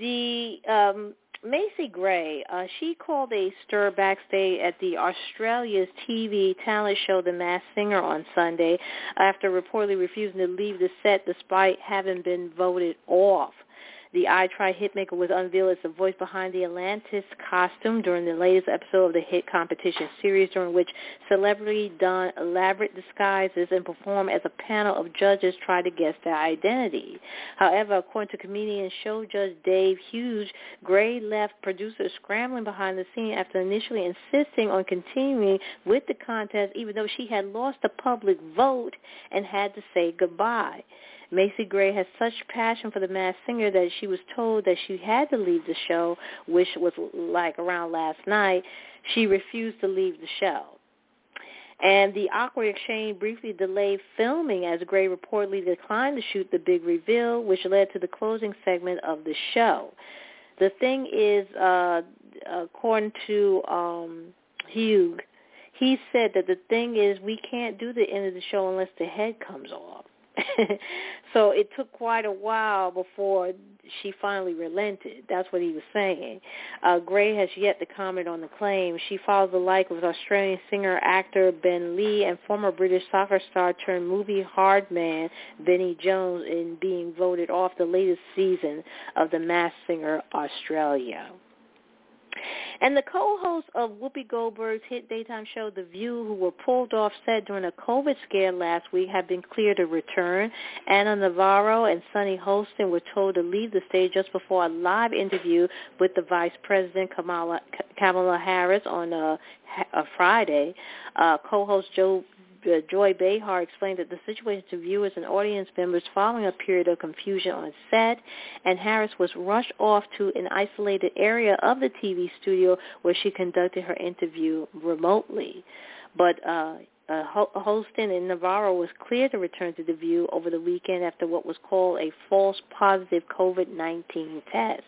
the um, Macy Gray, uh, she called a stir backstage at the Australia's TV talent show The Masked Singer on Sunday after reportedly refusing to leave the set despite having been voted off. The I Try Hitmaker was unveiled as the voice behind the Atlantis costume during the latest episode of the hit competition series during which celebrity don elaborate disguises and perform as a panel of judges try to guess their identity. However, according to comedian show judge Dave Hughes, Gray left producers scrambling behind the scene after initially insisting on continuing with the contest even though she had lost the public vote and had to say goodbye. Macy Gray has such passion for the masked singer that she was told that she had to leave the show, which was like around last night. She refused to leave the show. And the awkward exchange briefly delayed filming as Gray reportedly declined to shoot the big reveal, which led to the closing segment of the show. The thing is, uh, according to um, Hugh, he said that the thing is we can't do the end of the show unless the head comes off. so it took quite a while before she finally relented. That's what he was saying. Uh, Gray has yet to comment on the claim. She follows the like of Australian singer, actor Ben Lee and former British soccer star turned movie hard man Vinnie Jones in being voted off the latest season of The Masked Singer Australia. And the co-hosts of Whoopi Goldberg's hit daytime show The View, who were pulled off set during a COVID scare last week, have been cleared to return. Ana Navarro and Sunny Hostin were told to leave the stage just before a live interview with the Vice President Kamala, Kamala Harris on a, a Friday. Uh, co-host Joe uh, Joy Behar explained that the situation to viewers and audience members following a period of confusion on set, and Harris was rushed off to an isolated area of the TV studio where she conducted her interview remotely. But uh, uh, Hostin and Navarro was cleared to return to The View over the weekend after what was called a false positive COVID-19 test.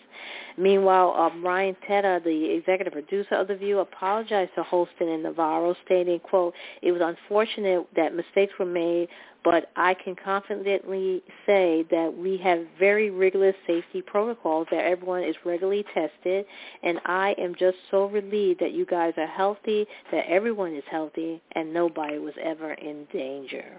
Meanwhile, uh, Brian Teta, the executive producer of The View, apologized to Hostin and Navarro, stating, quote, it was unfortunate that mistakes were made, but I can confidently say that we have very rigorous safety protocols that everyone is regularly tested, and I am just so relieved that you guys are healthy, that everyone is healthy, and nobody was ever in danger.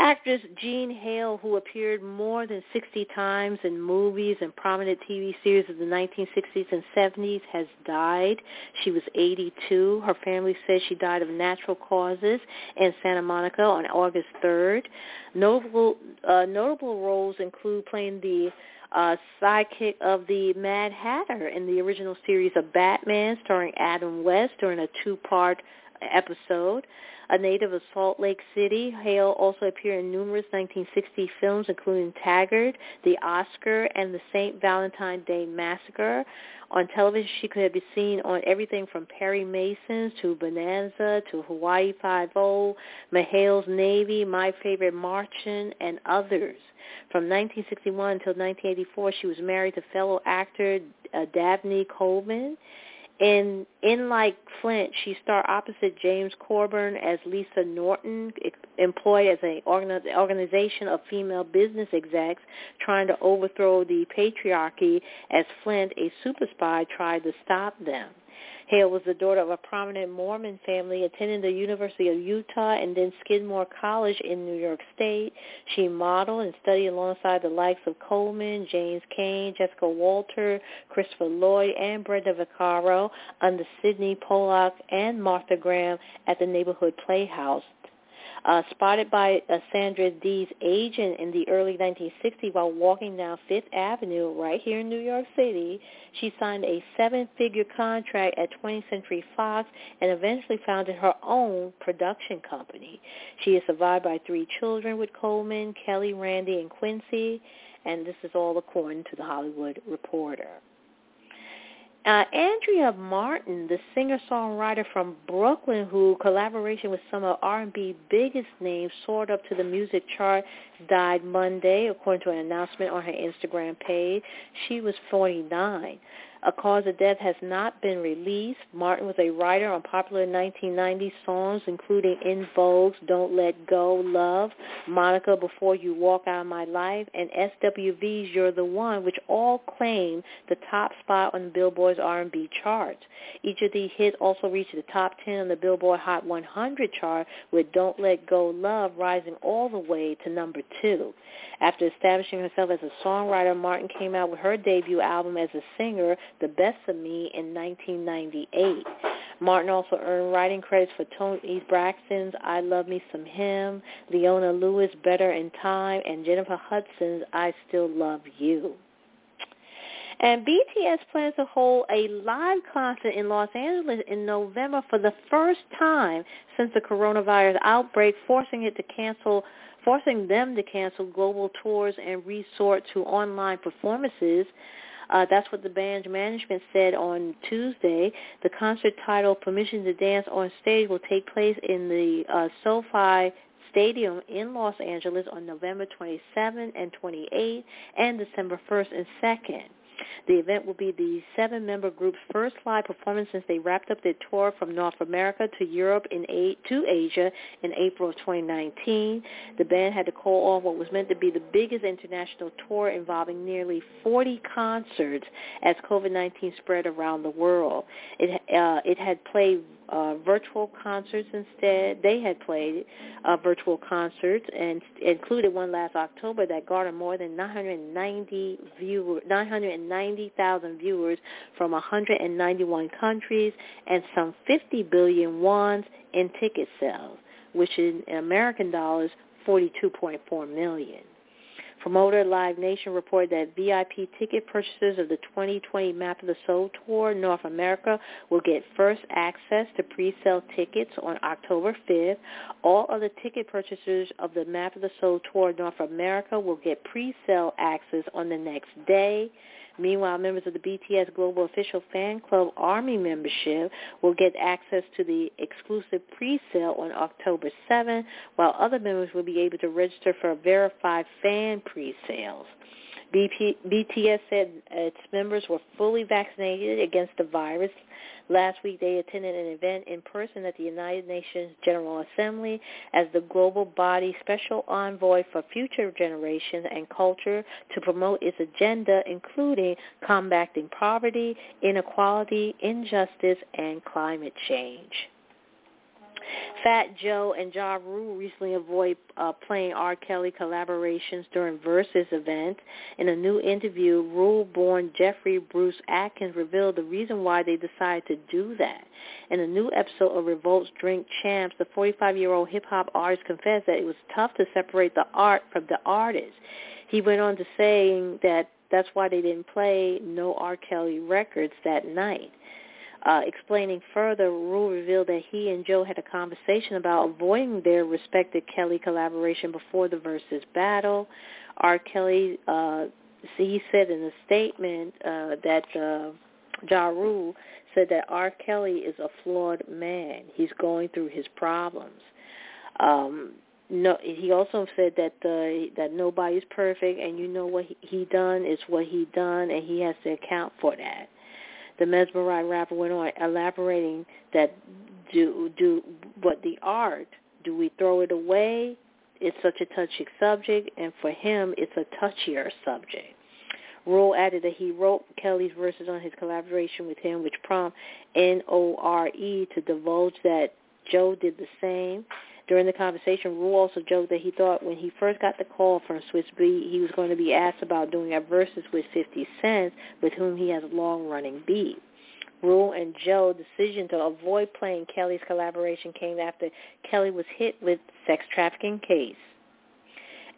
Actress Jean Hale, who appeared more than 60 times in movies and prominent TV series of the 1960s and 70s, has died. She was 82. Her family says she died of natural causes in Santa Monica on August 3rd. Notable, uh, notable roles include playing the uh, sidekick of the Mad Hatter in the original series of Batman, starring Adam West during a two-part episode a native of Salt Lake City. Hale also appeared in numerous 1960 films, including Taggart, The Oscar, and The St. Valentine Day Massacre. On television, she could be seen on everything from Perry Mason's to Bonanza to Hawaii Five-O, McHale's Navy, My Favorite Martian, and others. From 1961 until 1984, she was married to fellow actor uh, Dabney Coleman. In in like Flint, she starred opposite James Coburn as Lisa Norton, employed as an organization of female business execs trying to overthrow the patriarchy as Flint, a super spy, tried to stop them. Hale was the daughter of a prominent Mormon family, attending the University of Utah and then Skidmore College in New York State. She modeled and studied alongside the likes of Coleman, James Caan, Jessica Walter, Christopher Lloyd, and Brenda Vaccaro under Sydney Pollack and Martha Graham at the Neighborhood Playhouse uh, spotted by uh, Sandra Dee's agent in the early 1960s while walking down Fifth Avenue right here in New York City. She signed a seven-figure contract at 20th Century Fox and eventually founded her own production company. She is survived by three children with Coleman, Kelly, Randy, and Quincy, and this is all according to the Hollywood Reporter. Uh, Andrea Martin, the singer-songwriter from Brooklyn, who collaboration with some of R&B biggest names soared up to the music chart, died Monday, according to an announcement on her Instagram page. She was 49. A cause of death has not been released. Martin was a writer on popular 1990s songs, including En Vogue's Don't Let Go, Love, Monica, Before You Walk Out of My Life, and SWV's You're the One, which all claimed the top spot on the Billboard's R&B charts. Each of these hits also reached the top 10 on the Billboard Hot 100 chart, with Don't Let Go, Love rising all the way to number two. After establishing herself as a songwriter, Martin came out with her debut album as a singer, The Best of Me, in 1998. Martin also earned writing credits for Toni Braxton's I Love Me Some Him, Leona Lewis' Better in Time, and Jennifer Hudson's I Still Love You. And BTS plans to hold a live concert in Los Angeles in November for the first time since the coronavirus outbreak, forcing it to cancel forcing them to cancel global tours and resort to online performances. Uh, that's what the band's management said on Tuesday. The concert titled Permission to Dance on Stage will take place in the uh, SoFi Stadium in Los Angeles on November 27 and 28 and December 1st and 2nd. The event will be the seven-member group's first live performance since they wrapped up their tour from North America to Europe in eight, to Asia in April of 2019. The band had to call off what was meant to be the biggest international tour involving nearly 40 concerts as COVID-19 spread around the world. It, uh, it had played uh, virtual concerts instead. They had played uh, virtual concerts and included one last October that garnered more than 990 viewer, 990,000 viewers from 191 countries and some 50 billion wons in ticket sales, which in American dollars 42.4 million. Promoter Live Nation reported that VIP ticket purchasers of the 2020 Map of the Soul Tour North America will get first access to pre-sale tickets on October 5th. All other ticket purchasers of the Map of the Soul Tour North America will get pre-sale access on the next day. Meanwhile, members of the BTS Global Official Fan Club Army membership will get access to the exclusive pre-sale on October 7, while other members will be able to register for verified fan pre-sales. BP, BTS said its members were fully vaccinated against the virus. Last week they attended an event in person at the United Nations General Assembly as the global body special envoy for future generations and culture to promote its agenda including combating poverty, inequality, injustice, and climate change. Fat Joe and Ja Rule recently avoid uh, playing R. Kelly collaborations during Verzuz events. In a new interview, Rule-born Jeffrey Bruce Atkins revealed the reason why they decided to do that. In a new episode of Revolt's Drink Champs, the 45-year-old hip-hop artist confessed that it was tough to separate the art from the artist. He went on to saying that that's why they didn't play no R. Kelly records that night. Uh, explaining further, Rule revealed that he and Joe had a conversation about avoiding their respective Kelly collaboration before the Verzuz battle. R. Kelly, uh, he said in a statement uh, that uh, Ja Rule said that R. Kelly is a flawed man. He's going through his problems. Um, no, he also said that uh, that nobody's perfect, and you know what he, he done is what he done, and he has to account for that. The mesmerized rapper went on elaborating that do do what the art do we throw it away? It's such a touchy subject, and for him, it's a touchier subject. Rule added that he wrote Kelly's verses on his collaboration with him, which prompted N.O.R.E. to divulge that Joe did the same. During the conversation, Rule also joked that he thought when he first got the call from Swizz Beatz, he was going to be asked about doing a Verzuz with 50 Cent, with whom he has a long-running beef. Rule and Joe's decision to avoid playing Kelly's collaboration came after Kelly was hit with sex trafficking case.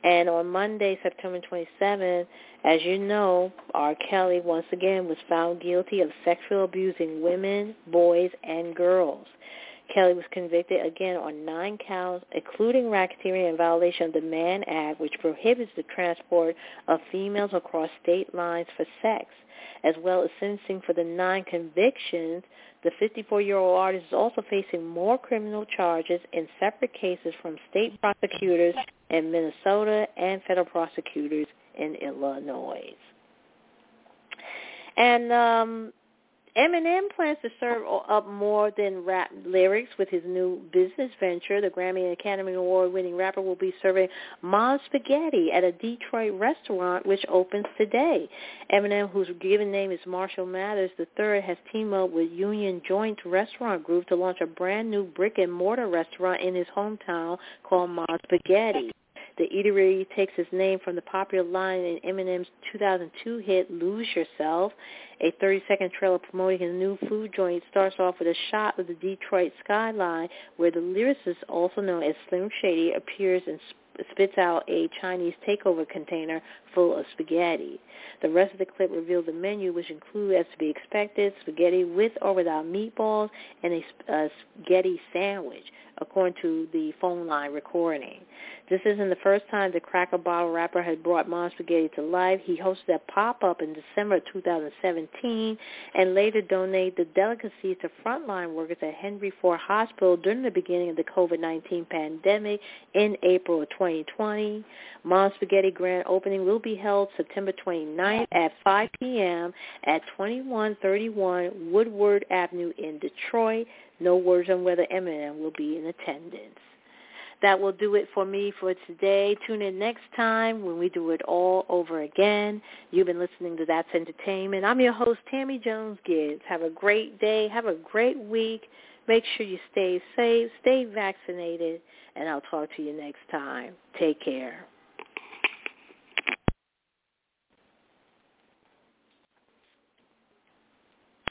And on Monday, September 27th, as you know, R. Kelly once again was found guilty of sexually abusing women, boys, and girls. Kelly was convicted again on nine counts, including racketeering and violation of the Mann Act, which prohibits the transport of females across state lines for sex, as well as sentencing for the nine convictions. The 54-year-old artist is also facing more criminal charges in separate cases from state prosecutors in Minnesota and federal prosecutors in Illinois. And um, Eminem plans to serve up more than rap lyrics with his new business venture. The Grammy and Academy Award-winning rapper will be serving Mom's Spaghetti at a Detroit restaurant, which opens today. Eminem, whose given name is Marshall Mathers III, has teamed up with Union Joint Restaurant Group to launch a brand new brick-and-mortar restaurant in his hometown called Mom's Spaghetti. The eatery takes its name from the popular line in Eminem's 2002 hit Lose Yourself. A 30-second trailer promoting his new food joint starts off with a shot of the Detroit skyline where the lyricist, also known as Slim Shady, appears and spits out a Chinese takeover container full of spaghetti. The rest of the clip reveals the menu, which includes, as to be expected, spaghetti with or without meatballs and a, a spaghetti sandwich, according to the phone line recording. This isn't the first time the Crack a Bottle rapper had brought Mom Spaghetti to life. He hosted a pop-up in December 2017 and later donated the delicacies to frontline workers at Henry Ford Hospital during the beginning of the COVID-19 pandemic in April of 2020. Mom Spaghetti grand opening will be held September 29th at 5 p.m. at 2131 Woodward Avenue in Detroit. No words on whether Eminem will be in attendance. That will do it for me for today. Tune in next time when we do it all over again. You've been listening to That's Entertainment. I'm your host, Tammy Jones Gibbs. Have a great day. Have a great week. Make sure you stay safe, stay vaccinated, and I'll talk to you next time. Take care.